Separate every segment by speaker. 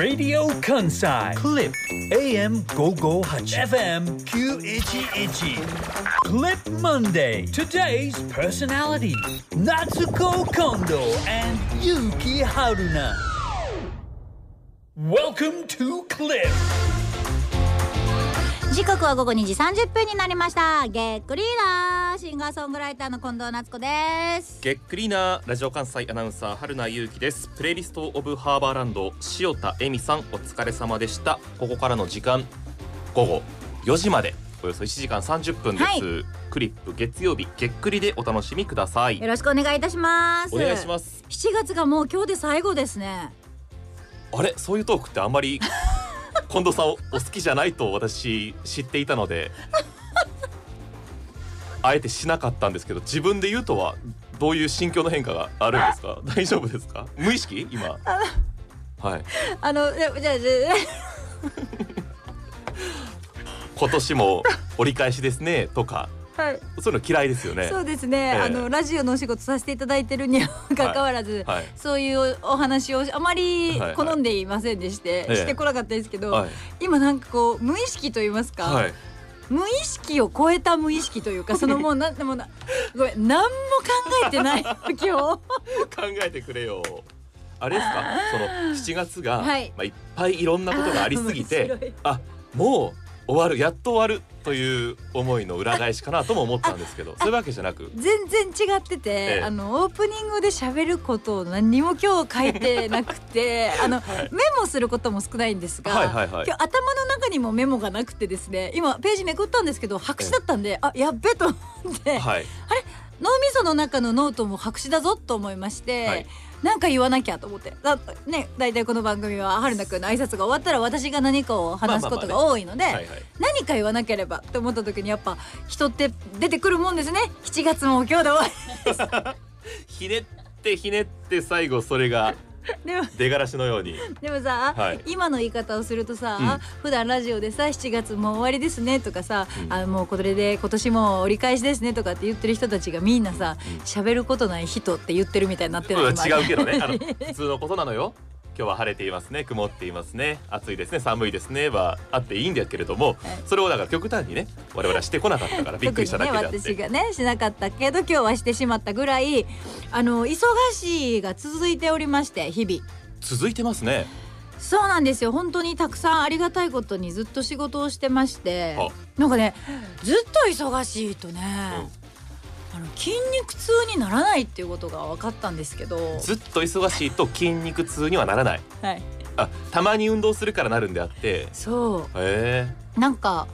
Speaker 1: Radio Kansai. Clip. AM 558 FM 911 Clip Monday. Today's personality Natsuko Kondo and Yuki Haruna. Welcome to Clip
Speaker 2: 時刻は午後2時30分になりました。げっくりーなシンガーソングライターの近藤夏子です。
Speaker 3: げっくりなラジオ関西アナウンサー春名優希です。プレイリストオブハーバーランド塩田恵美さんお疲れ様でした。ここからの時間午後4時までおよそ1時間30分です、
Speaker 2: はい。
Speaker 3: クリップ月曜日げっくりでお楽しみください。
Speaker 2: よろしくお願いいたします。
Speaker 3: お願いします。
Speaker 2: 7月がもう今日で最後ですね。
Speaker 3: あれ？そういうトークってあんまり近藤さんおお好きじゃないと私知っていたので あえてしなかったんですけど自分で言うとはどういう心境の変化があるんですか？大丈夫ですか？無意識？今。はい。
Speaker 2: あのいやじゃあじゃ
Speaker 3: 今年も折り返しですねとか。
Speaker 2: あはい。
Speaker 3: そういうの嫌いですよね。
Speaker 2: そうですね、
Speaker 3: ええ。
Speaker 2: あのラジオのお仕事させていただいてるにはかかわらず、
Speaker 3: はい。
Speaker 2: そういうお話をあまり
Speaker 3: はい。はい。
Speaker 2: 好んでいませんでして、
Speaker 3: ええ。
Speaker 2: してこなかったですけど、
Speaker 3: はい。
Speaker 2: 今なんかこう無意識と言いますか、
Speaker 3: はい。
Speaker 2: 無意識を超えた無意識というかそのもうなんでもなごめん何も考えてない 今日。
Speaker 3: 考えてくれよ。あれですか？その7月が、
Speaker 2: はい。
Speaker 3: まあ、いっぱいいろんなことがありすぎ
Speaker 2: あ
Speaker 3: てあもう終わるやっと終わるという思いの裏返しかなとも思ったんですけどそういうわけじゃなく。
Speaker 2: 全然違ってて、
Speaker 3: ええ。
Speaker 2: あのオープニングで喋ることを何にも今日書いてなくて あの、メモすることも少ないんですが、
Speaker 3: はいはいはい。
Speaker 2: 今日頭の中にもメモがなくてですね今ページめくったんですけど白紙だったんで、あやっべと思って、
Speaker 3: はい。
Speaker 2: 脳みその中のノートも白紙だぞと思いまして、
Speaker 3: はい
Speaker 2: なんか言わなきゃと思って。だね大体この番組は春菜くんの挨拶が終わったら私が何かを話すことが多いので、何か言わなければって思った時にやっぱ人って出てくるもんですね。7月も今日で終わ
Speaker 3: ひねってひねって最後それが
Speaker 2: りでも
Speaker 3: 出がらしのように。
Speaker 2: でもさ、
Speaker 3: はい。
Speaker 2: 今の言い方をするとさ、
Speaker 3: うん。
Speaker 2: 普段ラジオでさ7月もう終わりですねとかさ、
Speaker 3: うん。
Speaker 2: あもうこれで今年も折り返しですねとかって言ってる人たちがみんなさ
Speaker 3: うん。
Speaker 2: 喋、ることない人って言ってるみたいになってる
Speaker 3: うん
Speaker 2: の今
Speaker 3: 違うけどね。あの普通のことなのよ今日は晴れていますね。曇っていますね。暑いですね。寒いですね。はあっていいんだけれども、それをだから極端にね我々はしてこなかったから びっくりしただけであって、
Speaker 2: ね私がねしなかったけど今日はしてしまったぐらいあの忙しいが続いておりまして日々。
Speaker 3: 続いてますね。
Speaker 2: そうなんですよ。本当にたくさんありがたいことにずっと仕事をしてまして。
Speaker 3: は
Speaker 2: なんかねずっと忙しいとね、あの筋肉痛にならないっていうことが分かったんですけど、
Speaker 3: ずっと忙しいと筋肉痛にはならない。
Speaker 2: はい、
Speaker 3: あたまに運動するからなるんであって。
Speaker 2: そ
Speaker 3: へえ。
Speaker 2: うなんか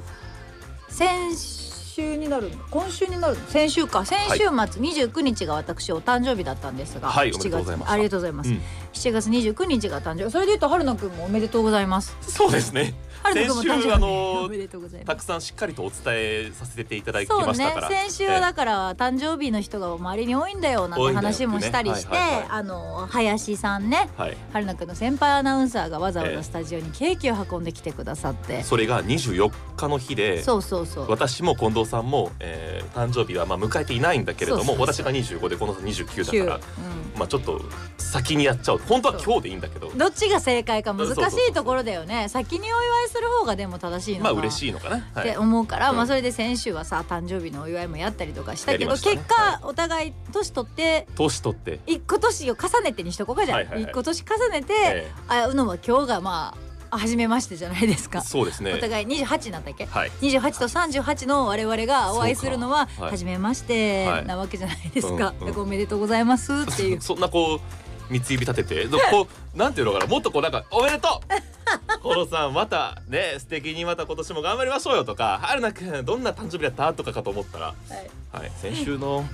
Speaker 2: 先週になるの？今週になるの？先週か。先週末29日が私お誕生日だったんですが、7
Speaker 3: はいおめでとうございます。
Speaker 2: ありがとうございます、
Speaker 3: うん。
Speaker 2: 7月29日が誕生日。それで言うと春菜くんもおめでとうございます。
Speaker 3: そうですね先週あの
Speaker 2: おめでとうございます。
Speaker 3: たくさんしっかりとお伝えさせていただきましたから。
Speaker 2: 先週はだから誕生日の人が周りに多いんだよなんて話もしたりして、
Speaker 3: 多いんだよってね
Speaker 2: あの林さんね
Speaker 3: はい。
Speaker 2: 春菜くんの先輩アナウンサーがわざわ
Speaker 3: ええ
Speaker 2: ざスタジオにケーキを運んできてくださって、
Speaker 3: それが24日の日で
Speaker 2: そうそうそう。
Speaker 3: 私も近藤さんも、えー誕生日はまあ迎えていないんだけれども私が25で近藤さん29
Speaker 2: 九
Speaker 3: だからまあちょっと先にやっちゃおう。本当は今日でいいんだけど。
Speaker 2: う。ん、どっちが正解か難しいところだよね。先にお祝いする方がでも正しいのか
Speaker 3: まあ嬉しいのかな、はい。
Speaker 2: って、思うから、
Speaker 3: うん。
Speaker 2: まあそれで先週はさ誕生日のお祝いもやったりとかしたけど、
Speaker 3: ね
Speaker 2: 結果、お互い年取って
Speaker 3: 年取って、
Speaker 2: 一個年を重ねてにしとこうかじゃん、
Speaker 3: はい？はいはい。
Speaker 2: 一個年重ねて、
Speaker 3: え
Speaker 2: 会うのは今日がまあ初めましてじゃないですか。
Speaker 3: ー、そうですね。
Speaker 2: お互い28なんだっけ？
Speaker 3: はい。
Speaker 2: 28と38の我々がお会いするのは初めまして
Speaker 3: はい
Speaker 2: なわけじゃないですか、
Speaker 3: うんうん
Speaker 2: だからおめでとうございますっていう。
Speaker 3: そんなこう三つ指立ててでこう なんていうのかな？もっとこうなんかおめでとうコロさんまたね素敵にまた今年も頑張りましょうよとか春菜くんどんな誕生日だった？とかかと思ったら
Speaker 2: はい。
Speaker 3: はい先週の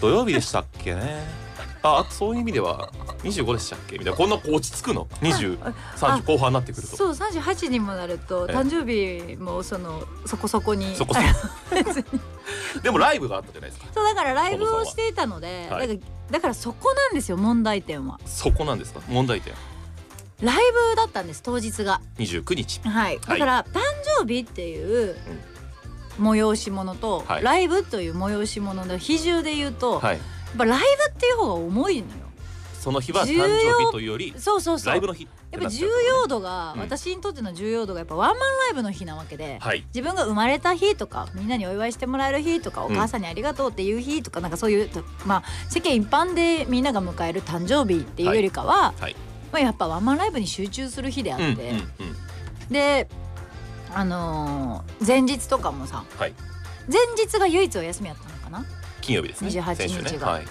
Speaker 3: 土曜日でしたっけね。ああとそういう意味では25でしたっけ？みたいなこんな落ち着くの？2030後半になってくると。
Speaker 2: そう38にもなると
Speaker 3: ええ。
Speaker 2: 誕生日もそのそこそこに。
Speaker 3: そこそこ。でもライブがあったじゃないですか。
Speaker 2: そうだからライブをしていたので、
Speaker 3: はい。
Speaker 2: だからだからそこなんですよ問題点は。
Speaker 3: そこなんですか？問題点
Speaker 2: ライブだったんです当日が。
Speaker 3: 29日。
Speaker 2: はい。だから、誕生日っていう催し物と、
Speaker 3: はい。
Speaker 2: ライブという催し物の比重で言うと、
Speaker 3: はい。
Speaker 2: やっぱライブっていう方が重いのよ。
Speaker 3: その日は誕生日というより
Speaker 2: そうそうそう。
Speaker 3: ライブの日
Speaker 2: やっぱ重要度が、
Speaker 3: うん。
Speaker 2: 私にとっての重要度がやっぱワンマンライブの日なわけで、
Speaker 3: はい。
Speaker 2: 自分が生まれた日とかみんなにお祝いしてもらえる日とかお母さんにありがとうっていう日とか、なんかそういうまあ世間一般でみんなが迎える誕生日っていうよりかは、
Speaker 3: はい
Speaker 2: まあ、やっぱワンマンライブに集中する日であって、
Speaker 3: うんうんうん
Speaker 2: であのー前日とかもさ
Speaker 3: はい。
Speaker 2: 前日が唯一お休みやったのかな？
Speaker 3: 金曜日ですね。
Speaker 2: 28
Speaker 3: 先週
Speaker 2: 日が、
Speaker 3: ね。はい。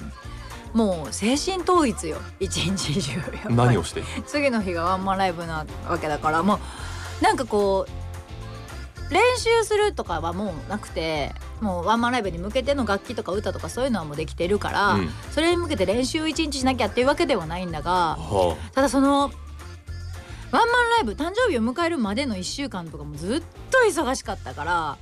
Speaker 2: もう精神統一よ一日中。
Speaker 3: 何をして？
Speaker 2: 次の日がワンマンライブなわけだからもうなんかこう練習するとかはもうなくてもうワンマンライブに向けての楽器とか歌とかそういうのはもうできてるから、
Speaker 3: うん。
Speaker 2: それに向けて練習を一日しなきゃっていうわけではないんだが
Speaker 3: は
Speaker 2: ただそのワンマンライブ誕生日を迎えるまでの1週間とかもずっと忙しかったから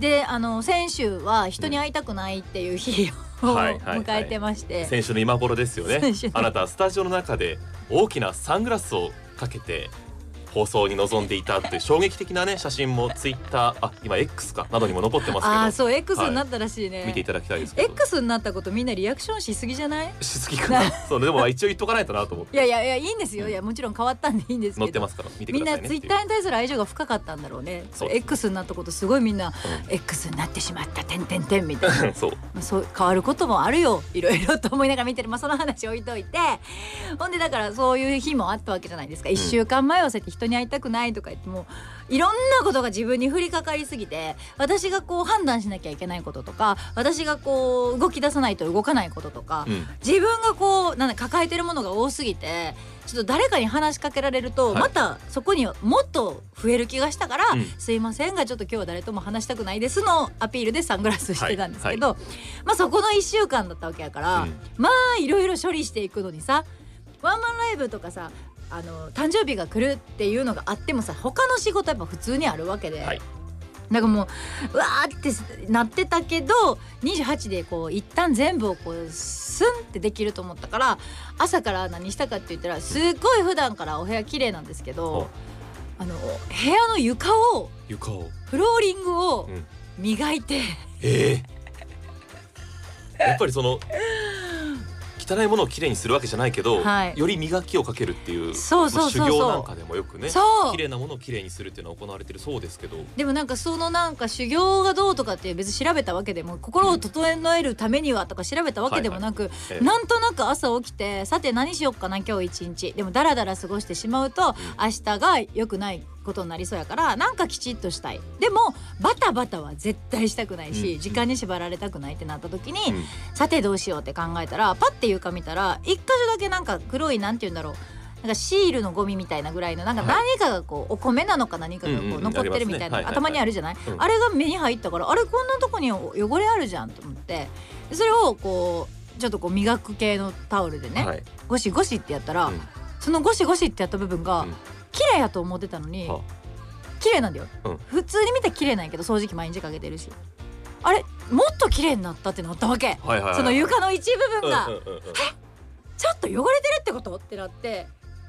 Speaker 2: であの先週は人に会いたくないっていう日を、
Speaker 3: はいはいはい。
Speaker 2: 迎えてまして、
Speaker 3: あ先週の今頃ですよね。あなたはスタジオの中で大きなサングラスをかけて放送に臨んでいたっていう衝撃的なね写真もツイッターあ今 X かなどにも残ってますけど。
Speaker 2: ああそう X になったらしいね、
Speaker 3: 見ていただきたいですけど。
Speaker 2: X になったことみんなリアクションしすぎじゃない？
Speaker 3: しすぎかな。そうでも一応言っとかないとなと思って。
Speaker 2: いやいやいやいいんですよ。いやもちろん変わったんでいいんですけど。
Speaker 3: 載ってますから見てく
Speaker 2: みん
Speaker 3: ださね。
Speaker 2: ないツイッターに対する愛情が深かったんだろうね。
Speaker 3: そう
Speaker 2: X になったことすごいみんな、X になってしまったてんてんてんみたいな。
Speaker 3: うんそう。
Speaker 2: まあそう変わることもあるよ。いろいろと思いながら見てる。まあその話置いといて。ほんでだからそういう日もあったわけじゃないですか、一1週間前をそうやって人に会いたくないとか言ってもいろんなことが自分に降りかかりすぎて私がこう判断しなきゃいけないこととか私がこう動き出さないと動かないこととか、
Speaker 3: うん。
Speaker 2: 自分がこうなんだ抱えてるものが多すぎてちょっと誰かに話しかけられると、
Speaker 3: はい。
Speaker 2: またそこにもっと増える気がしたから「
Speaker 3: うん。
Speaker 2: すいませんがちょっと今日は誰とも話したくないです」のアピールでサングラスしてたんですけど、まあそこの1週間だったわけやから、
Speaker 3: うん。
Speaker 2: まあいろいろ処理していくのにさワンマンライブとかさあの誕生日が来るっていうのがあってもさ他の仕事やっぱ普通にあるわけで。
Speaker 3: はい。
Speaker 2: なんかもううわーってなってたけど28でこう一旦全部をこうスンってできると思ったから朝から何したかって言ったらすっごい普段からお部屋綺麗なんですけどあの部屋の床を
Speaker 3: 床を。
Speaker 2: フローリングを
Speaker 3: うん。
Speaker 2: 磨いて、
Speaker 3: ええ やっぱりその汚いものをきれいにするわけじゃないけど、
Speaker 2: はい。
Speaker 3: より磨きをかけるっていう
Speaker 2: そうそうそう
Speaker 3: 修行なんかでもよくね。
Speaker 2: そう。
Speaker 3: 綺麗なものをきれいにするっていうのは行われてるそうですけど。
Speaker 2: でもなんかそのなんか修行がどうとかって別に調べたわけでも心を整えるためにはとか調べたわけでもなく、
Speaker 3: ええ
Speaker 2: なんとなく朝起きてさて何しよっかな今日一日。でもダラダラ過ごしてしまうと、明日が良くないことになりそうやからなんかきちっとしたい。でもバタバタは絶対したくないし、
Speaker 3: うん。
Speaker 2: 時間に縛られたくないってなった時に、
Speaker 3: うん。
Speaker 2: さてどうしようって考えたらパッて床見たら一箇所だけなんか黒いなんて言うんだろうなんかシールのゴミみたいなぐらいのなんか
Speaker 3: はい
Speaker 2: 何かがこうお米なのか何かがこ
Speaker 3: う
Speaker 2: 残ってるみたいな頭にあるじゃない？
Speaker 3: うん。
Speaker 2: あれが目に入ったからあれこんなとこに汚れあるじゃんと思って。でそれをこうちょっとこう磨く系のタオルでね、
Speaker 3: はい。
Speaker 2: ゴシゴシってやったら、
Speaker 3: うん。
Speaker 2: そのゴシゴシってやった部分が
Speaker 3: うん
Speaker 2: 綺麗やと思ってたのに、
Speaker 3: は
Speaker 2: 綺麗なんだよ、
Speaker 3: うん。
Speaker 2: 普通に見たら綺麗なんやけど掃除機毎日かけてるし。あれもっと綺麗になったってなったわけ、
Speaker 3: はいはいはい
Speaker 2: その床の一部分が、
Speaker 3: うんうんうんうん。
Speaker 2: ちょっと汚れてるってこと？ってなって。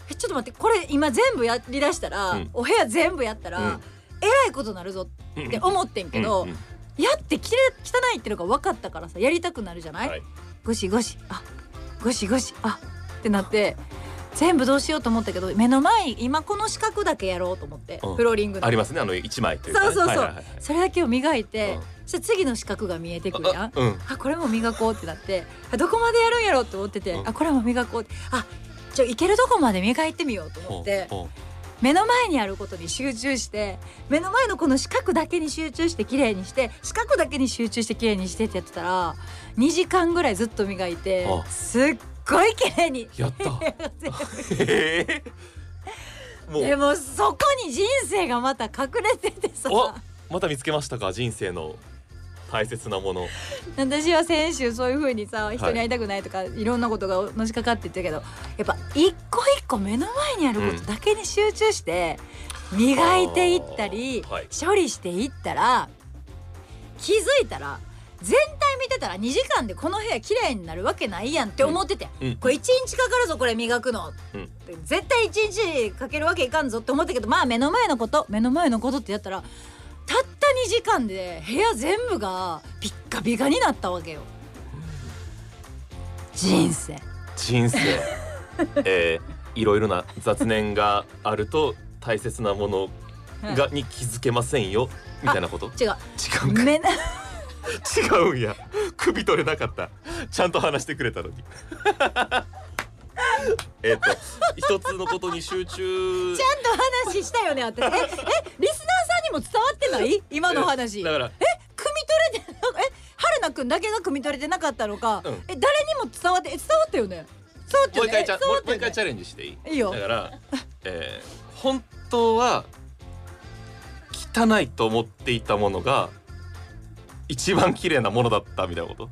Speaker 2: えちょっと待ってこれ今全部やりだしたら、
Speaker 3: うん。
Speaker 2: お部屋全部やったら、
Speaker 3: うん。
Speaker 2: えらいことなるぞって思ってんけど、
Speaker 3: うんうん。
Speaker 2: やってきれ汚いってのが分かったからさやりたくなるじゃない、
Speaker 3: はい。
Speaker 2: ゴシゴシ。あゴシゴシ。あってなって全部どうしようと思ったけど目の前今この四角だけやろうと思って、
Speaker 3: うん。
Speaker 2: フローリングの。
Speaker 3: ありますねあの一枚というかね。
Speaker 2: そうそうそう、
Speaker 3: はいはいはい
Speaker 2: それだけを磨いて、
Speaker 3: うん。
Speaker 2: そして次の四角が見えてくるやん。
Speaker 3: あうん。
Speaker 2: あこれも磨こうってなってあどこまでやるんやろうって思ってて、
Speaker 3: うん。
Speaker 2: あこれも磨こうって。あちょいけるとこまで磨いてみようと思って目の前にあることに集中して目の前のこの四角だけに集中して綺麗にして四角だけに集中して綺麗にしてってやってたら2時間ぐらいずっと磨いて
Speaker 3: あ。
Speaker 2: すっごい綺麗に。
Speaker 3: やった。へ えもう。
Speaker 2: でもそこに人生がまた隠れててさ。
Speaker 3: おまた見つけましたか？人生の大切なもの。
Speaker 2: 私は先週そういう風にさ人に会いたくないとか、い、ろんなことがのしかかって言ってたけどやっぱ一個一個目の前にあることだけに集中して磨いていったり、
Speaker 3: あー。はい。
Speaker 2: 処理していったら気づいたら全体見てたら2時間でこの部屋綺麗になるわけないやんって思ってて、
Speaker 3: うん。
Speaker 2: これ1日かかるぞこれ磨くの、
Speaker 3: うん。
Speaker 2: 絶対1日かけるわけいかんぞって思ったけどまあ目の前のこと目の前のことってやったらたった2時間で部屋全部がピッカピカになったわけよ。人生。
Speaker 3: 人生。えー、いろいろな雑念があると大切なものがに気づけませんよみたいなこと？
Speaker 2: 違う。
Speaker 3: 違う違うんや。首取れなかった。ちゃんと話してくれたのに。えっと一つのことに集中。
Speaker 2: ちゃんと話したよね私。ええリスナーさんにも伝わってない？今の話。
Speaker 3: だから。
Speaker 2: 汲み取れてなえ春菜くんだけが汲み取れてなかったのか、
Speaker 3: うん。
Speaker 2: え誰にも伝わってえ伝わったよね？伝わったよね？
Speaker 3: もう一回ちゃんもう一回チャレンジしていい？
Speaker 2: いいよ。
Speaker 3: だから、えー、本当は汚いと思っていたものが一番綺麗なものだったみたいなこと？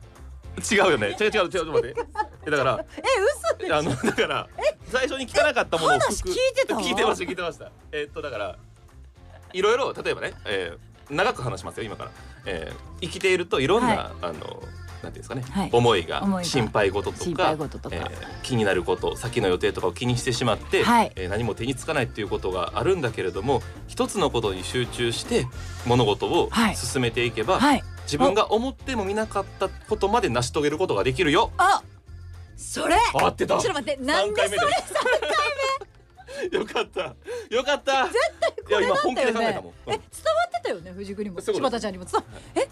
Speaker 3: 違うよね。違う違う違うちょっと待って。えだから
Speaker 2: え嘘で
Speaker 3: あのだから最初に汚かったものを
Speaker 2: 話聞いてた
Speaker 3: 聞いてました聞いてました。えーっとだからいろいろ例えばね、えー長く話しますよ今から、えー生きているといろんな、
Speaker 2: はい。
Speaker 3: あのなんていうんですかね、
Speaker 2: はい。
Speaker 3: 思いが心配事と
Speaker 2: 心
Speaker 3: か
Speaker 2: 配事とか。
Speaker 3: えー気になること先の予定とかを気にしてしまって、
Speaker 2: はい。
Speaker 3: えー何も手につかないっていうことがあるんだけれども一つのことに集中して物事を
Speaker 2: はい。
Speaker 3: 進めていけば、
Speaker 2: はい
Speaker 3: 自分が思ってもみなかったことまで成し遂げることができるよ。
Speaker 2: あそれ
Speaker 3: 合ってた
Speaker 2: ちょっと待ってなんで
Speaker 3: 三回目？で。よかった。よかった。絶対
Speaker 2: これなん
Speaker 3: いや今本気
Speaker 2: だよね
Speaker 3: で考えたもん。
Speaker 2: え伝わってたよね藤栗も柴田ちゃんにも伝わえ？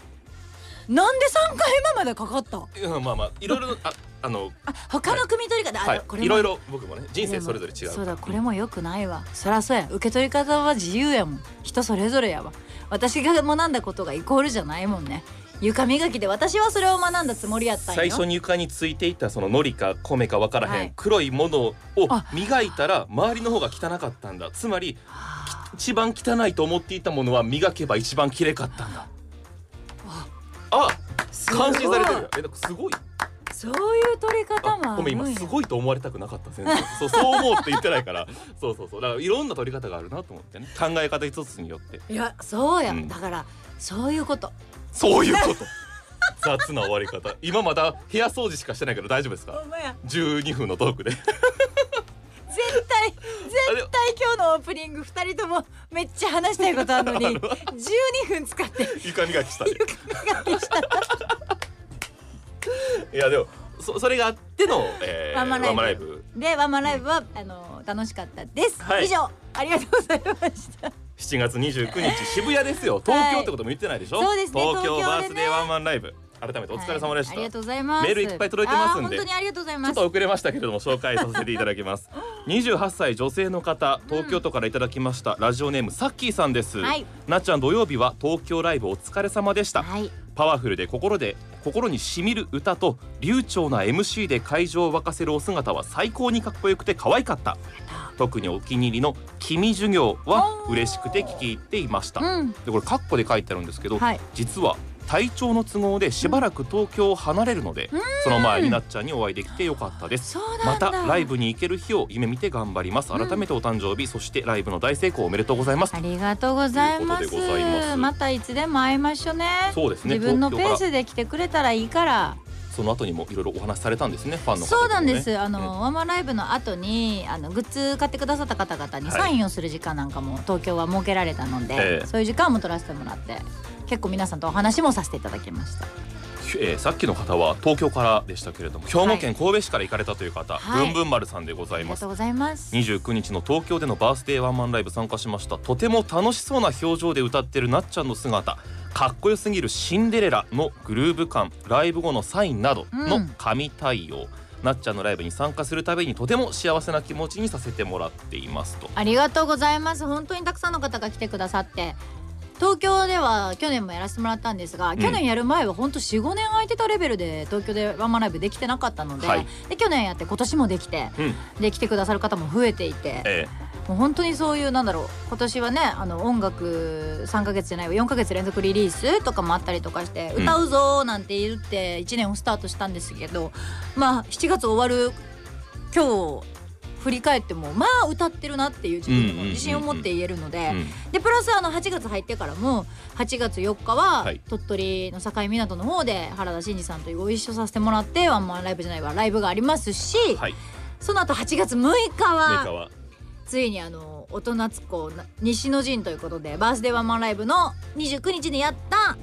Speaker 2: なんで三回目までかかった？
Speaker 3: うんまあまあいろいろああの
Speaker 2: あ他の汲み取り方、あ
Speaker 3: はい。
Speaker 2: これも。
Speaker 3: いろいろ僕もね人生それぞれ違う。
Speaker 2: そうだこれも良くないわ。そりゃそうや。受け取り方は自由やもん。人それぞれやわ。私が学んだことがイコールじゃないもんね。床磨きで私はそれを学んだつもりやった
Speaker 3: 最初に床についていたその糊か米かわからへん、
Speaker 2: はい。
Speaker 3: 黒いものを
Speaker 2: あ。
Speaker 3: 磨いたら周りの方が汚かったんだ。つまり一番汚いと思っていたものは磨けば一番綺麗かったんだあ
Speaker 2: すごい。
Speaker 3: 感心されてるよ。えだからすごい。
Speaker 2: そういう取り方も
Speaker 3: あごめん今すごいと思われたくなかった全然そうそう思うって言ってないから。そうそうそう。だからいろんな取り方があるなと思ってね。考え方一つによって。
Speaker 2: いやそうや、
Speaker 3: うん。
Speaker 2: だからそういうこと。
Speaker 3: そういうこと。雑な終わり方。今まだ部屋掃除しかしてないけど大丈夫ですか？
Speaker 2: ほんまや。
Speaker 3: 12分のトークで
Speaker 2: 絶対絶対今日のオープニング二人ともめっちゃ話したいことあるのに12分使って
Speaker 3: 床磨きした。ね
Speaker 2: 床磨きした。
Speaker 3: いやでもそそれがあっての、えー、
Speaker 2: ワンマンライブ。でワンマンライブは、あの楽しかったです、
Speaker 3: はい。
Speaker 2: 以上ありがとうございました。
Speaker 3: 7月29日渋谷ですよ。東京ってことも言ってないでしょ、
Speaker 2: そうですね
Speaker 3: 東京バースデーワンマンライブ改めてお疲れ様でした、
Speaker 2: はいありがとうございます。
Speaker 3: メールいっぱい届いてますんで。
Speaker 2: 本当にありがとうござい
Speaker 3: ちょ
Speaker 2: ます
Speaker 3: っと遅れましたけれども紹介させていただきます。28歳女性の方東京都からいただきました、ラジオネームさっきーさんです、
Speaker 2: はい。
Speaker 3: なっちゃん土曜日は東京ライブお疲れ様でした、
Speaker 2: はい。
Speaker 3: パワフルで心で心にしみる歌と流暢な MC で会場を沸かせるお姿は最高にかっこよくて可愛かった。特にお気に入りの「君授業」は嬉しくて聞き入っていました、
Speaker 2: うん。
Speaker 3: でこれカッコで書いてあるんですけど、
Speaker 2: はい。
Speaker 3: 実は体調の都合でしばらく東京を離れるので、その前になっちゃんにお会いできてよかったです。またライブに行ける日を夢見て頑張ります。改めてお誕生日、そしてライブの大成功おめでとうございます。
Speaker 2: ありがとうございます。
Speaker 3: ま
Speaker 2: たいつでも会いましょうね。
Speaker 3: そうですね。
Speaker 2: 自分のペースで来てくれたらいいから
Speaker 3: その後にもいろいろお話しされたんですねファンのね。
Speaker 2: そうなんです。あの、
Speaker 3: うん
Speaker 2: ワンマンライブの後にあのグッズ買ってくださった方々に
Speaker 3: はい。
Speaker 2: サインをする時間なんかも東京は設けられたので、
Speaker 3: ええ
Speaker 2: そういう時間も取らせてもらって結構皆さんとお話もさせていただきました
Speaker 3: えーさっきの方は東京からでしたけれども兵庫県神戸市から行かれたという方、
Speaker 2: はい。
Speaker 3: ぶんぶん丸さんでございます。
Speaker 2: ありがとうございます。
Speaker 3: 29日の東京でのバースデーワンマンライブ参加しました。とても楽しそうな表情で歌ってるなっちゃんの姿。かっこよすぎるシンデレラのグルーヴ感ライブ後のサインなどの
Speaker 2: うん。
Speaker 3: 神対応、なっちゃんのライブに参加するたびにとても幸せな気持ちにさせてもらっていますと。
Speaker 2: ありがとうございます。本当にたくさんの方が来てくださって東京では去年もやらせてもらったんですが、
Speaker 3: ん。
Speaker 2: 去年やる前は本当45年空いてたレベルで東京でワンマンライブできてなかったので,、
Speaker 3: はい。
Speaker 2: で去年やって今年もできて
Speaker 3: うん。
Speaker 2: で来てくださる方も増えていて
Speaker 3: え
Speaker 2: もう本当にそういうなんだろう今年はねあの音楽3ヶ月じゃないわ4ヶ月連続リリースとかもあったりとかして、
Speaker 3: うん。
Speaker 2: 歌うぞーなんて言って1年をスタートしたんですけどまあ7月終わる今日振り返ってもまあ歌ってるなっていう自分でも自信を持って言えるので、
Speaker 3: うん。
Speaker 2: でプラスあの8月入ってからも8月4日は
Speaker 3: はい
Speaker 2: 鳥取の境港の方で原田真二さんとご一緒させてもらってワンマンライブじゃないわライブがありますし、
Speaker 3: はい。
Speaker 2: その後8月6日はついにあの大人つこ西の陣ということでバースデーワンマンライブの29日にやった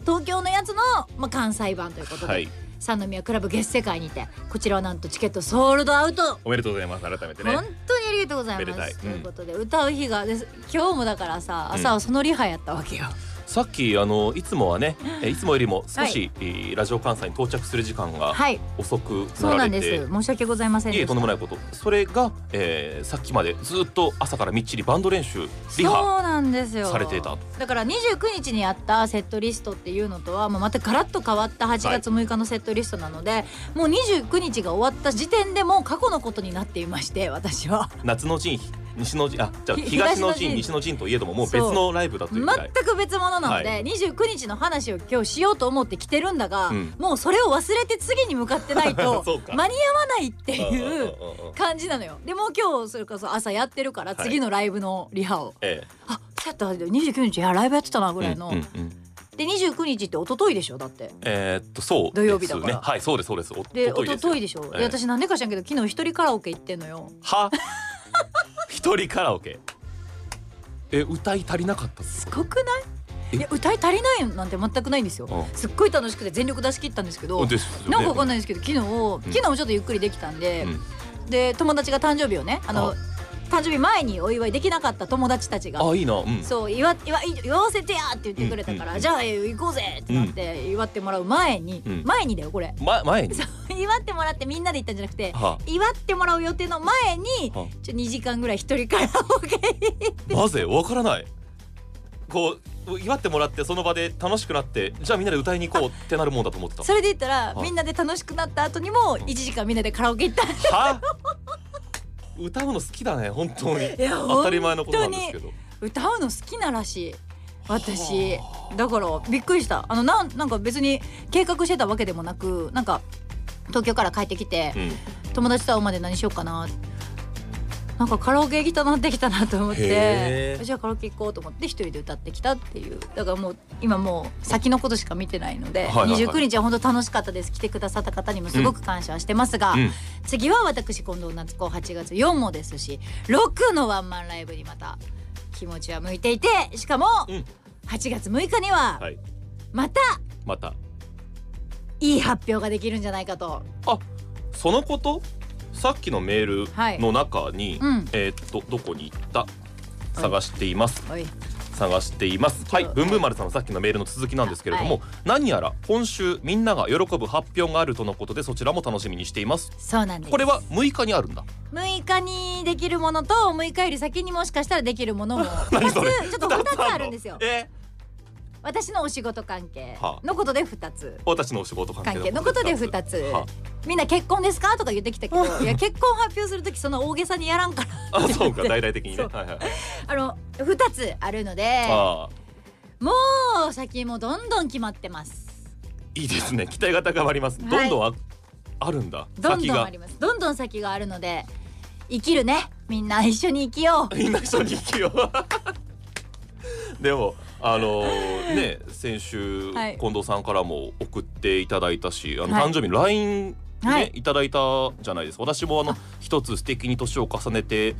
Speaker 2: 東京のやつの、まあ、関西版ということで、
Speaker 3: はい
Speaker 2: 三宮クラブ月世界にてこちらはなんとチケットソールドアウト。
Speaker 3: おめでとうございます。改めてね。
Speaker 2: 本当にありがとうございます。ということで、歌う日がです今日もだからさ朝はそのリハやったわけよ。
Speaker 3: さっきあのいつもはねえいつもよりも少し、えーラジオ関西に到着する時間が
Speaker 2: はい、
Speaker 3: 遅く
Speaker 2: そうなんです。申し訳ございません。
Speaker 3: いえとんでもないこと。それが、えーさっきまでずっと朝からみっちりバンド練習リハ
Speaker 2: そうなんですよ。
Speaker 3: されていた
Speaker 2: だから29日にやったセットリストっていうのとはもうまたガラッと変わった8月6日のセットリストなので、もう29日が終わった時点でもう過去のことになっていまして私は。
Speaker 3: 夏の陣西の陣あじゃ東の
Speaker 2: 陣
Speaker 3: 陣西の陣といえどももう別のライブだという
Speaker 2: 全く別物なので、
Speaker 3: は
Speaker 2: 29日の話を今日しようと思って来てるんだが、
Speaker 3: うん。
Speaker 2: もうそれを忘れて次に向かってないと 間に合わないっていう
Speaker 3: うん
Speaker 2: 感じなのよ。でもう今日それこそ朝やってるから
Speaker 3: はい。
Speaker 2: 次のライブのリハを、
Speaker 3: え
Speaker 2: あそうやった。29日いやライブやってたなぐ
Speaker 3: え
Speaker 2: らいの、
Speaker 3: うんうんうん。
Speaker 2: で29日って一昨日でしょ？だって。
Speaker 3: えーっとそう。
Speaker 2: 土曜日だから。
Speaker 3: ね。はいそうですそうです。お
Speaker 2: で一昨日でしょ、
Speaker 3: ええ。
Speaker 2: で私なんでか知らんけど昨日一人カラオケ行ってんのよ。
Speaker 3: は？一人カラオケ。え歌い足りなかった
Speaker 2: すごくない？
Speaker 3: え？
Speaker 2: いや歌い足りないなんて全くないんですよ。
Speaker 3: うん
Speaker 2: すっごい楽しくて全力出し切ったんですけど
Speaker 3: ね
Speaker 2: なんかわかんないんですけど昨日昨日もちょっとゆっくりできたんで、
Speaker 3: うん。
Speaker 2: で友達が誕生日をねあの
Speaker 3: あ
Speaker 2: 誕生日前にお祝いできなかった友達たちが
Speaker 3: あいいなうん。
Speaker 2: そう祝祝祝わせてやって言ってくれたから、
Speaker 3: うんうん
Speaker 2: じゃあえ行こうぜってなって祝ってもらう前に、
Speaker 3: うん。
Speaker 2: 前にだよこれ。
Speaker 3: ま前に？
Speaker 2: 祝ってもらってみんなで行ったんじゃなくて
Speaker 3: は
Speaker 2: 祝ってもらう予定の前に
Speaker 3: は
Speaker 2: ちょ2時間ぐらい一人カラオケ行って。
Speaker 3: なぜ？わからない。こう祝ってもらってその場で楽しくなってじゃあみんなで歌いに行こうってなるもんだと思ってた。
Speaker 2: それで言ったら
Speaker 3: はい
Speaker 2: みんなで楽しくなった後にも1時間みんなでカラオケ行った
Speaker 3: は歌うの好きだね本当に。
Speaker 2: や
Speaker 3: 当たり前のことなんですけど。
Speaker 2: 歌うの好きならしい。私。だからびっくりした。あのなんなんか別に計画してたわけでもなくなんか東京から帰ってきて
Speaker 3: うん。
Speaker 2: 友達と会うまで何しようかななんかカラオケ行きたなってきたなと思ってじゃあカラオケ行こうと思って一人で歌ってきたっていう。だからもう今もう先のことしか見てないので、
Speaker 3: はいはいはい。
Speaker 2: 29日は本当楽しかったです。来てくださった方にもすごく感謝はしてますが、
Speaker 3: うん。
Speaker 2: 次は私近藤夏子8月4もですし6のワンマンライブにまた気持ちは向いていてしかも
Speaker 3: うん。
Speaker 2: 8月6日には
Speaker 3: はい。
Speaker 2: また
Speaker 3: また。
Speaker 2: いい発表ができるんじゃないかと。
Speaker 3: あそのこと？さっきのメールの中に、
Speaker 2: うん。
Speaker 3: えーっとどこに行った？探しています。探しています。はい
Speaker 2: はい。
Speaker 3: ブンブン丸さんのさっきのメールの続きなんですけれども、
Speaker 2: は
Speaker 3: 何やら今週みんなが喜ぶ発表があるとのことでそちらも楽しみにしています。
Speaker 2: そうなんです。
Speaker 3: これは6日にあるんだ。
Speaker 2: 6日にできるものと6日より先にもしかしたらできるものも。
Speaker 3: 何
Speaker 2: 2つちょっと2つあるんですよ。
Speaker 3: え？
Speaker 2: 私のお仕事関係
Speaker 3: は
Speaker 2: のことで2つ。
Speaker 3: 私のお仕事関係
Speaker 2: のことで2つ。
Speaker 3: は
Speaker 2: みんな結婚ですか？とか言ってきたけどいや結婚発表する時その大げさにやらんから
Speaker 3: あそうか。大々的にね。はいはい
Speaker 2: あの2つあるのでもう先もどんどん決まってます。
Speaker 3: いいですね。期待が高まります。
Speaker 2: はい。
Speaker 3: どんどんあ,、あるんだ。
Speaker 2: どんどんあります。どんどん先があるので生きるね。みんな一緒に生きよう。
Speaker 3: みんな一緒に生きよう。でもあのーね先週、
Speaker 2: はい。
Speaker 3: 近藤さんからも送っていただいたしあの、
Speaker 2: はい。
Speaker 3: 誕生日の LINE ね、
Speaker 2: はい。
Speaker 3: い、ただいたじゃないですか。私もあの一つ素敵に年を重ねて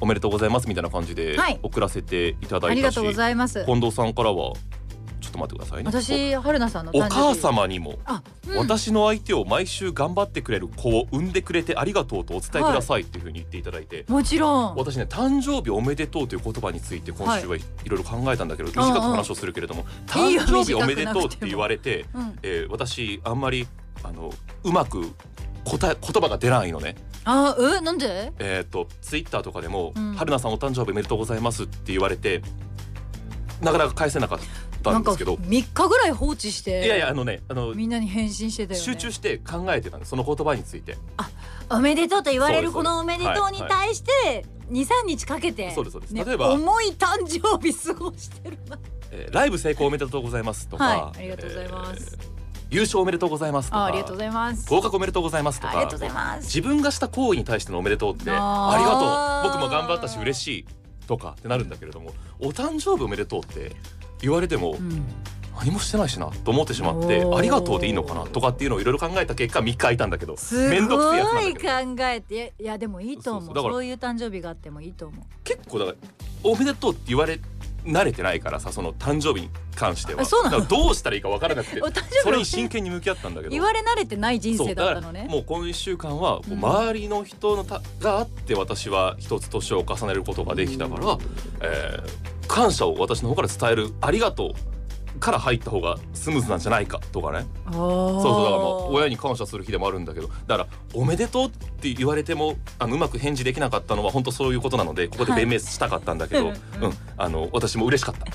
Speaker 3: おめでとうございますみたいな感じで
Speaker 2: はい。
Speaker 3: 送らせていただいたし、
Speaker 2: ありがとうございます。
Speaker 3: 近藤さんからはちょっと待ってくださいね。
Speaker 2: 私春菜さんの
Speaker 3: お母様にも。
Speaker 2: あ、うん、
Speaker 3: 私の相手を毎週頑張ってくれる子を産んでくれてありがとうとお伝えくださいっていうふうに言っていただいて、
Speaker 2: もちろん。
Speaker 3: 私ね誕生日おめでとうという言葉について今週はいろいろ考えたんだけど、短く話をするけれども、
Speaker 2: いいよ
Speaker 3: 誕生日おめでとうって言われて、
Speaker 2: うん、
Speaker 3: えー私あんまりあのうまく答え言葉が出ないのね。
Speaker 2: あえなんで？
Speaker 3: えっ、とツイッターとかでも、
Speaker 2: うん。
Speaker 3: 春菜さんお誕生日おめでとうございますって言われてなかなか返せなかった
Speaker 2: なん
Speaker 3: ですけど。
Speaker 2: 3日ぐらい放置して
Speaker 3: いやいやあのねあの
Speaker 2: みんなに返信してたよね。
Speaker 3: 集中して考えてたんですその言葉について。
Speaker 2: おめでとうと言われるこのおめでとうに対して23日かけて
Speaker 3: そうですそうです。
Speaker 2: ね
Speaker 3: 例えば
Speaker 2: 重い誕生日過ごしてるな
Speaker 3: えーライブ成功おめでとうございますとか、
Speaker 2: はいありがとうございます。
Speaker 3: えー優勝おめでとうございますとか
Speaker 2: あありがとうございます。
Speaker 3: 合格おめでとうございますとか
Speaker 2: ありがとうございます。
Speaker 3: 自分がした行為に対してのおめでとうって
Speaker 2: あ
Speaker 3: りがとう。僕も頑張ったし嬉しいとかってなるんだけれどもお誕生日おめでとうって言われても
Speaker 2: うん。
Speaker 3: 何もしてないしなと思ってしまってありがとうでいいのかなとかっていうのをいろいろ考えた結果3日空いたんだけど
Speaker 2: す
Speaker 3: めんどくせえやつ
Speaker 2: ごい
Speaker 3: なんだけど。
Speaker 2: 考えて。いやでもいいと思う。
Speaker 3: そう
Speaker 2: いう誕生日があってもいいと思う。
Speaker 3: 結構だからおめでとうって言われ慣れてないからさその誕生日に関しては。
Speaker 2: あそうなの？
Speaker 3: どうしたらいいか分からなくて それに真剣に向き合ったんだけど。
Speaker 2: 言われ慣れてない人生だったのね。
Speaker 3: もうこの1週間は周りの人のたがあって私は一つ年を重ねることができたから、えー感謝を私の方から伝えるありがとうから入った方がスムーズなんじゃないかとかね。
Speaker 2: そう
Speaker 3: そうだからまあ親に感謝する日でもあるんだけど。だから「おめでとう」って言われてもあのうまく返事できなかったのは本当そういうことなのでここで弁明したかったんだけど、
Speaker 2: は い
Speaker 3: うん。あの私も嬉しかった。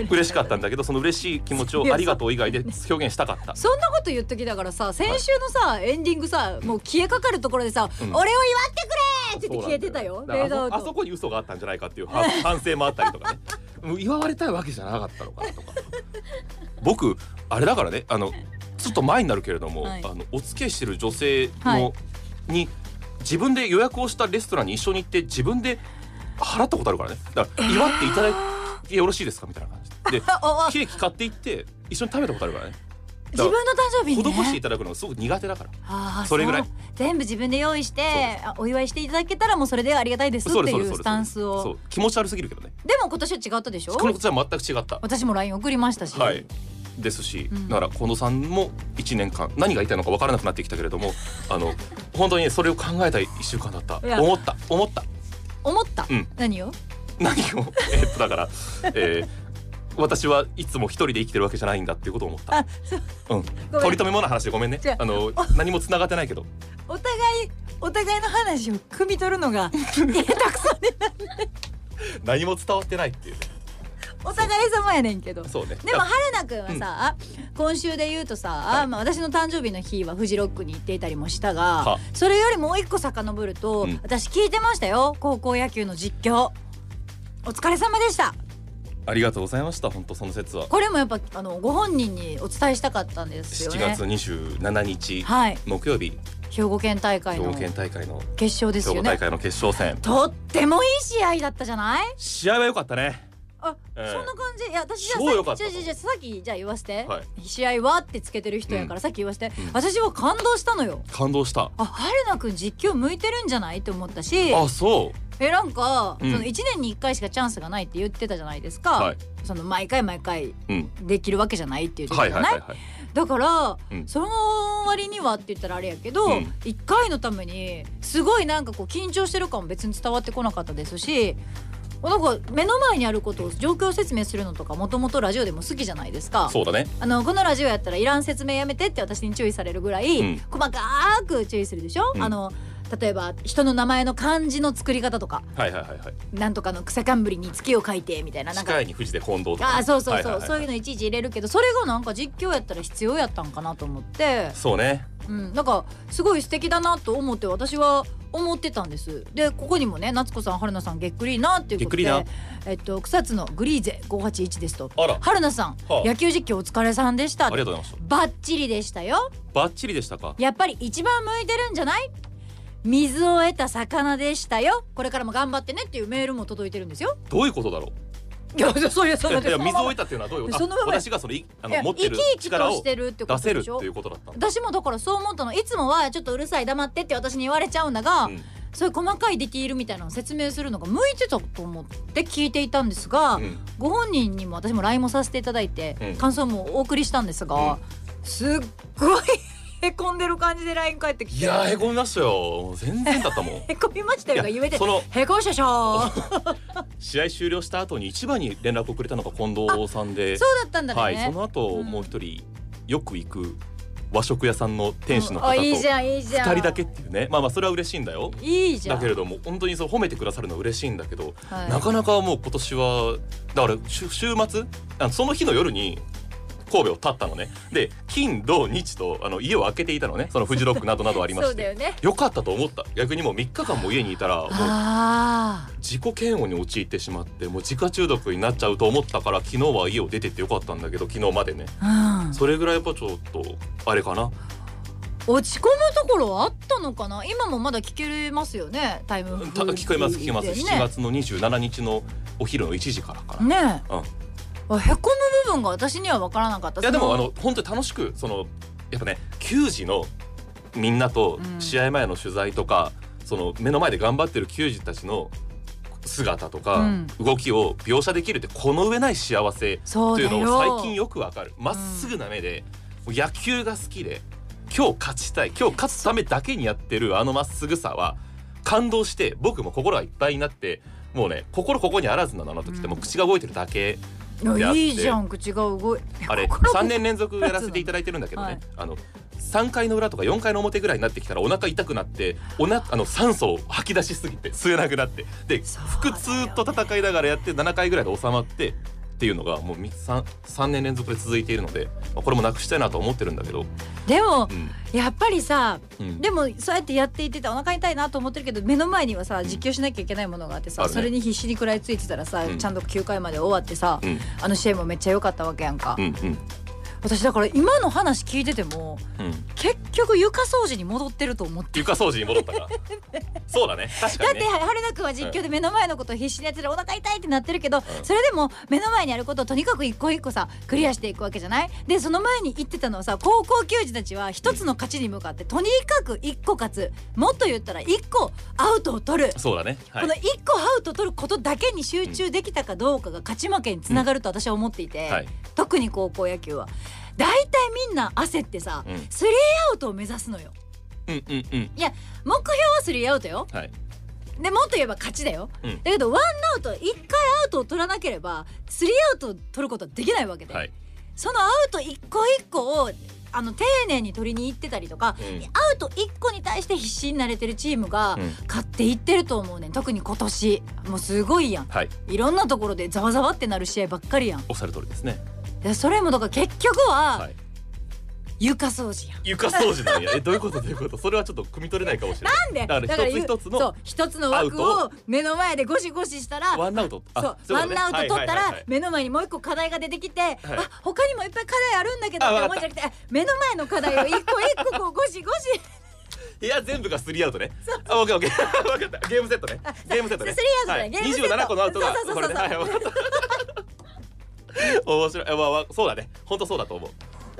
Speaker 3: 嬉しかったんだけどその嬉しい気持ちを「ありがとう」以外で表現したかった。
Speaker 2: そんなこと言っときだからさ先週のさ、エンディングさもう消えかかるところでさ、
Speaker 3: うん。
Speaker 2: 俺を祝ってくれって言って消えてたよ。
Speaker 3: そうなんだ
Speaker 2: フェードアウト。
Speaker 3: あそこに嘘があったんじゃないかっていうは反省もあったりとかね。祝われたいわけじゃなかったのかなとか僕あれだからねあのちょっと前になるけれども、
Speaker 2: はい。
Speaker 3: あのお付き合いしてる女性の、
Speaker 2: はい。
Speaker 3: に自分で予約をしたレストランに一緒に行って自分で払ったことあるからね。だから祝っていただいてよろしいですか？みたいな感じで。で ケーキ買って行って一緒に食べたことあるからね
Speaker 2: 自分の誕生日にね。
Speaker 3: 施していただくのがすごく苦手だから。それぐらい。
Speaker 2: う全部自分で用意してあお祝いしていただけたらもうそれでありがたいですっていうスタンス
Speaker 3: そ
Speaker 2: を
Speaker 3: う。気持ち悪すぎるけどね。
Speaker 2: でも今年は違ったでしょ？
Speaker 3: このことは全く違った。
Speaker 2: 私も LINE 送りましたし、
Speaker 3: はい。ですし、
Speaker 2: うん。
Speaker 3: だから近藤さんも1年間何が言いたいのか分からなくなってきたけれども あの本当にそれを考えた1週間だった。思った。思った。
Speaker 2: 思った、
Speaker 3: うん。
Speaker 2: 何を？
Speaker 3: 何を？えっとだから、えー私はいつも一人で生きてるわけじゃないんだっていうことを思った。
Speaker 2: う
Speaker 3: う。ん。取り留めもない話でごめんね。
Speaker 2: あ
Speaker 3: あの何も繋がってないけど。
Speaker 2: お互いお互いの話を汲み取るのが 下手くそで
Speaker 3: 何も伝わってないっていうね。
Speaker 2: お互い様やねんけど。
Speaker 3: そうね。
Speaker 2: でも春菜くんはさ、今週で言うとさ、まあ、私の誕生日の日はフジロックに行っていたりもしたが
Speaker 3: は。
Speaker 2: それよりもう一個遡ると、
Speaker 3: うん。
Speaker 2: 私聞いてましたよ。高校野球の実況。お疲れ様でした
Speaker 3: ありがとうございました本当その説は。
Speaker 2: これもやっぱあのご本人にお伝えしたかったんですよ
Speaker 3: 7
Speaker 2: ね
Speaker 3: 月27日
Speaker 2: はい。
Speaker 3: 木曜日。
Speaker 2: 兵庫県大会の
Speaker 3: 兵庫県大会の
Speaker 2: 決勝ですよね。
Speaker 3: 大会の決勝戦。
Speaker 2: とってもいい試合だったじゃない？
Speaker 3: 試合は良かったね。
Speaker 2: あ、
Speaker 3: ええ。
Speaker 2: そんな感じ？いや私じゃあ
Speaker 3: 超良かった
Speaker 2: さじゃさっきじゃあ言わせて、
Speaker 3: は
Speaker 2: 試合はってつけてる人やから、
Speaker 3: うん。
Speaker 2: さっき言わせて、
Speaker 3: うん。
Speaker 2: 私は感動したのよ。
Speaker 3: 感動した。
Speaker 2: あ春菜くん実況向いてるんじゃない？って思ったし。
Speaker 3: あそ
Speaker 2: えなんか、
Speaker 3: うん。
Speaker 2: その1年に1回しかチャンスがないって言ってたじゃないですか、
Speaker 3: うはい。
Speaker 2: その毎回毎回
Speaker 3: うん。
Speaker 2: できるわけじゃないって
Speaker 3: い
Speaker 2: じゃない？だから、
Speaker 3: うん。
Speaker 2: その割にはって言ったらあれやけど、
Speaker 3: うん。
Speaker 2: 1回のためにすごいなんかこう緊張してる感も別に伝わってこなかったですしなんか目の前にあることを状況説明するのとかもともとラジオでも好きじゃないですか。
Speaker 3: そうだね。
Speaker 2: あのこのラジオやったらいらん説明やめてって私に注意されるぐらい、
Speaker 3: うん。
Speaker 2: 細かく注意するでしょ、
Speaker 3: うん。
Speaker 2: あの例えば人の名前の漢字の作り方とか。
Speaker 3: はいはいはいはい。
Speaker 2: なんとかの草冠に月を書いてみたいな。なんか
Speaker 3: 近いに富士で近藤とか。
Speaker 2: あーそうそうそう、
Speaker 3: はいはいはい
Speaker 2: そういうのいちいち入れるけどそれがなんか実況やったら必要やったんかなと思って。
Speaker 3: そうね。
Speaker 2: うん。なんかすごい素敵だなと思って私は思ってたんです。でここにもね夏子さん春菜さんげっくりーなっていうことで。えっと草津のグリーゼ581ですと。
Speaker 3: あら。
Speaker 2: 春菜さん、
Speaker 3: はあ。
Speaker 2: 野球実況お疲れさんでした。
Speaker 3: ありがとうございまし
Speaker 2: バッチリでしたよ。
Speaker 3: たバッチリでしたか。
Speaker 2: やっぱり一番向いてるんじゃない？水を得た魚でしたよ。これからも頑張ってね。っていうメールも届いてるんですよ。
Speaker 3: どういうことだろう？
Speaker 2: いやそういうそ
Speaker 3: いやいや水を得たっていうのはどういうこと？
Speaker 2: そのまま
Speaker 3: あ私がそのいあの持ってる
Speaker 2: 生き生き
Speaker 3: 力を
Speaker 2: としてるってこ
Speaker 3: 出せるっていうことだった
Speaker 2: 私もだからそう思ったの。いつもはちょっとうるさい黙ってって私に言われちゃうんだが、
Speaker 3: うん。
Speaker 2: そういう細かいディティールみたいなのを説明するのが向いてたと思って聞いていたんですが、
Speaker 3: うん。
Speaker 2: ご本人にも私も LINE もさせていただいて、
Speaker 3: うん。
Speaker 2: 感想もお送りしたんですが、すっごいへこんでる感じで LINE 返ってきて
Speaker 3: いやーへこみましたよ。全然だったもん。
Speaker 2: へこみましたよが言えて
Speaker 3: その
Speaker 2: へこしゃしょ。
Speaker 3: 試合終了した後に一番に連絡をくれたのが近藤さんで。
Speaker 2: そうだったんだね、
Speaker 3: はいその後
Speaker 2: うん。
Speaker 3: もう一人よく行く和食屋さんの店主の方と
Speaker 2: あいいじゃんいいじゃん。
Speaker 3: 二人だけっていうね。まあまあそれは嬉しいんだよ。
Speaker 2: いいじゃん。
Speaker 3: だけれども本当にそう褒めてくださるのは嬉しいんだけど、
Speaker 2: はい。
Speaker 3: なかなかもう今年はだから週週末？あその日の夜に神戸を立ったのね。で金土日とあの家を空けていたのね。そのフジロックなどなどありまして。
Speaker 2: そうだよね。
Speaker 3: よかったと思った。逆にもう3日間も家にいたらもう
Speaker 2: あ
Speaker 3: 自己嫌悪に陥ってしまってもう自家中毒になっちゃうと思ったから昨日は家を出てってよかったんだけど昨日までね。
Speaker 2: あ、うん、
Speaker 3: それぐらいやっぱちょっとあれかな。
Speaker 2: 落ち込むところはあったのかな？今もまだ聞けますよねタイムフリー
Speaker 3: た聞こえます聞けます。
Speaker 2: で
Speaker 3: 7月の27日のお昼の1時からかな、
Speaker 2: ねね。
Speaker 3: うん
Speaker 2: あへこむ部分が私には分からなかった。
Speaker 3: いやで
Speaker 2: そ
Speaker 3: もあの本当に楽しくそのやっぱね球児のみんなと
Speaker 2: うん。
Speaker 3: 試合前の取材とか、その目の前で頑張ってる球児たちの姿とか、
Speaker 2: うん。
Speaker 3: 動きを描写できるってこの上ない幸せというのを
Speaker 2: よ。
Speaker 3: 最近よくわかる。まっすぐな目で、もう野球が好きで今日勝ちたい今日勝つためだけにやってるあのまっすぐさは感動して僕も心がいっぱいになってもうね心ここにあらずなのあの時って
Speaker 2: うん。
Speaker 3: もう口が動いてるだけ、
Speaker 2: いや
Speaker 3: って。
Speaker 2: いいじゃん口が動い。
Speaker 3: あれ
Speaker 2: 心が
Speaker 3: 3年連続やらせていただいてるんだけどね、
Speaker 2: はい
Speaker 3: あの3回の裏とか4回の表ぐらいになってきたらお腹痛くなっておな あの酸素を吐き出しすぎて吸えなくなって。で腹痛と戦いながらやって7回ぐらいで収まってっていうのがもう 3, 3年連続で続いているので、まあ、これもなくしたいなと思ってるんだけど、
Speaker 2: でも
Speaker 3: うん。
Speaker 2: やっぱりさ
Speaker 3: うん、
Speaker 2: でもそうやってやっていっててお腹痛いなと思ってるけど目の前にはさ実況しなきゃいけないものがあってさ、
Speaker 3: あるね。
Speaker 2: それに必死に食らいついてたらさ、
Speaker 3: うん。
Speaker 2: ちゃんと9回まで終わってさ、
Speaker 3: うん。
Speaker 2: あの試合もめっちゃ良かったわけやんか、
Speaker 3: うんうん
Speaker 2: 私だから今の話聞いてても
Speaker 3: うん。
Speaker 2: 結局床掃除に戻ってると思って
Speaker 3: 床掃除に戻ったか。そうだね。確
Speaker 2: だって春菜くんは実況で目の前のことを必死にやっててお腹痛いってなってるけど、
Speaker 3: ん。
Speaker 2: それでも目の前にあることをとにかく一個一個さクリアしていくわけじゃない？でその前に言ってたのはさ高校球児たちは一つの勝ちに向かってとにかく一個勝つ。もっと言ったら一個アウトを取る、
Speaker 3: そうだね。はい。
Speaker 2: この一個アウト取ることだけに集中できたかどうかが勝ち負けにつながると私は思っていて、
Speaker 3: はい。
Speaker 2: 特に高校野球は大体みんな焦ってさ、
Speaker 3: うん。
Speaker 2: スリーアウトを目指すのよ。
Speaker 3: うんうんうん。
Speaker 2: いや目標はスリーアウトよ。
Speaker 3: はい。
Speaker 2: でもっと言えば勝ちだよ、
Speaker 3: うん。
Speaker 2: だけどワンアウト1回アウトを取らなければスリーアウトを取ることはできないわけで、
Speaker 3: はい。
Speaker 2: そのアウト一個一個をあの丁寧に取りに行ってたりとか、
Speaker 3: うん。
Speaker 2: アウト1個に対して必死になれてるチームが
Speaker 3: うん。
Speaker 2: 勝っていってると思うねん。特に今年。もうすごいやん。
Speaker 3: はい。
Speaker 2: いろんなところでざわざわってなる試合ばっかりやん。
Speaker 3: おっしゃる通りですね
Speaker 2: でそれもだから結局は
Speaker 3: はい。
Speaker 2: 床掃除やん。
Speaker 3: 床掃除なんや。えどういうこと？どういうこと？それはちょっと汲み取れないかもしれない。
Speaker 2: なんで？
Speaker 3: だから一つ一つの
Speaker 2: 一つの枠を目の前でゴシゴシしたら
Speaker 3: ワンアウト？あ
Speaker 2: そうワンアウト取った
Speaker 3: はいはいはいはい。
Speaker 2: ら目の前にもう一個課題が出てきて、あ他にもいっぱい課題あるんだけどって思いじゃなくて目の前の課題を一個一個こうゴシゴシ。
Speaker 3: いや全部がスリーアウトね。あ、オッケーオッケー。分かった。ゲームセットね。ゲームセットね。
Speaker 2: スリーアウトね。
Speaker 3: はい。
Speaker 2: ゲームセット。
Speaker 3: 27個のアウトが
Speaker 2: そうそうそうそう
Speaker 3: これね。はい、分かった。面白い。まあまあそうだね。本当そうだと思う。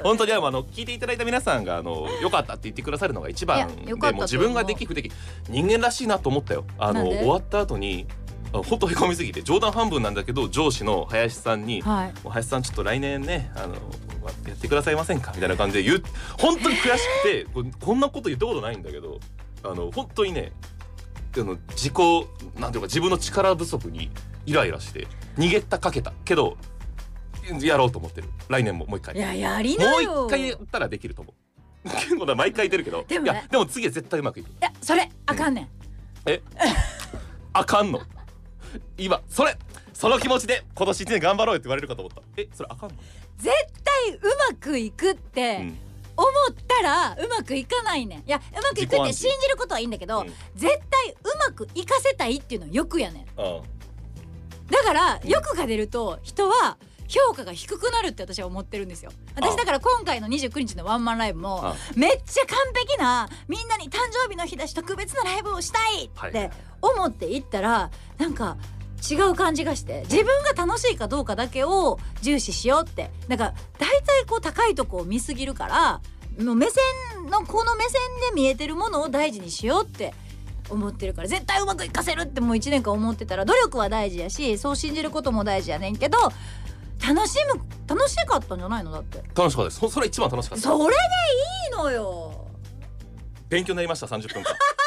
Speaker 3: 本当にあの聞いていただいた皆さんがあの良かったって言ってくださるのが一番でもう自分ができ不でき人間らしいなと思ったよ。あの終わった後にあ本当へこみすぎて冗談半分なんだけど上司の林さんに
Speaker 2: はい
Speaker 3: 林さんちょっと来年ねあのやってくださいませんか？みたいな感じで言う本当に悔しくてここんなこと言ったことないんだけどあの本当にねあの自己なんていうか自分の力不足にイライラして逃げたかけたけどやろうと思ってる。来年ももう一回。
Speaker 2: いややりな
Speaker 3: もう
Speaker 2: よ
Speaker 3: 一回やったらできると思う。結構な毎回言ってるけど。
Speaker 2: でもね。
Speaker 3: いやでも次は絶対うまくいく。
Speaker 2: いやそれあかんねん、
Speaker 3: え？あかんの？今それその気持ちで今年一年頑張ろうよって言われるかと思った。えそれあかんの？
Speaker 2: 絶対うまくいくって
Speaker 3: うん。
Speaker 2: 思ったらうまくいかないねん。いやうまくいくって
Speaker 3: 自己暗示。
Speaker 2: 信じることはいいんだけど、
Speaker 3: うん。
Speaker 2: 絶対うまくいかせたいっていうのは欲やねん。
Speaker 3: あ
Speaker 2: だから欲が出ると人は評価が低くなるって私は思ってるんですよ。私
Speaker 3: あ
Speaker 2: だから今回の29日のワンマンライブも
Speaker 3: あ。
Speaker 2: めっちゃ完璧なみんなに誕生日の日だし特別なライブをしたい
Speaker 3: はい
Speaker 2: って思って行ったらなんか違う感じがして自分が楽しいかどうかだけを重視しようって。なんか大体こう高いとこを見すぎるからもう目線のこの目線で見えてるものを大事にしようって思ってるから絶対うまくいかせるってもう1年間思ってたら努力は大事やしそう信じることも大事やねんけど楽しむ楽しかったんじゃないの？だって。
Speaker 3: 楽しかったです。そそれ一番楽しかった。
Speaker 2: それでいいのよ。
Speaker 3: 勉強になりました30分間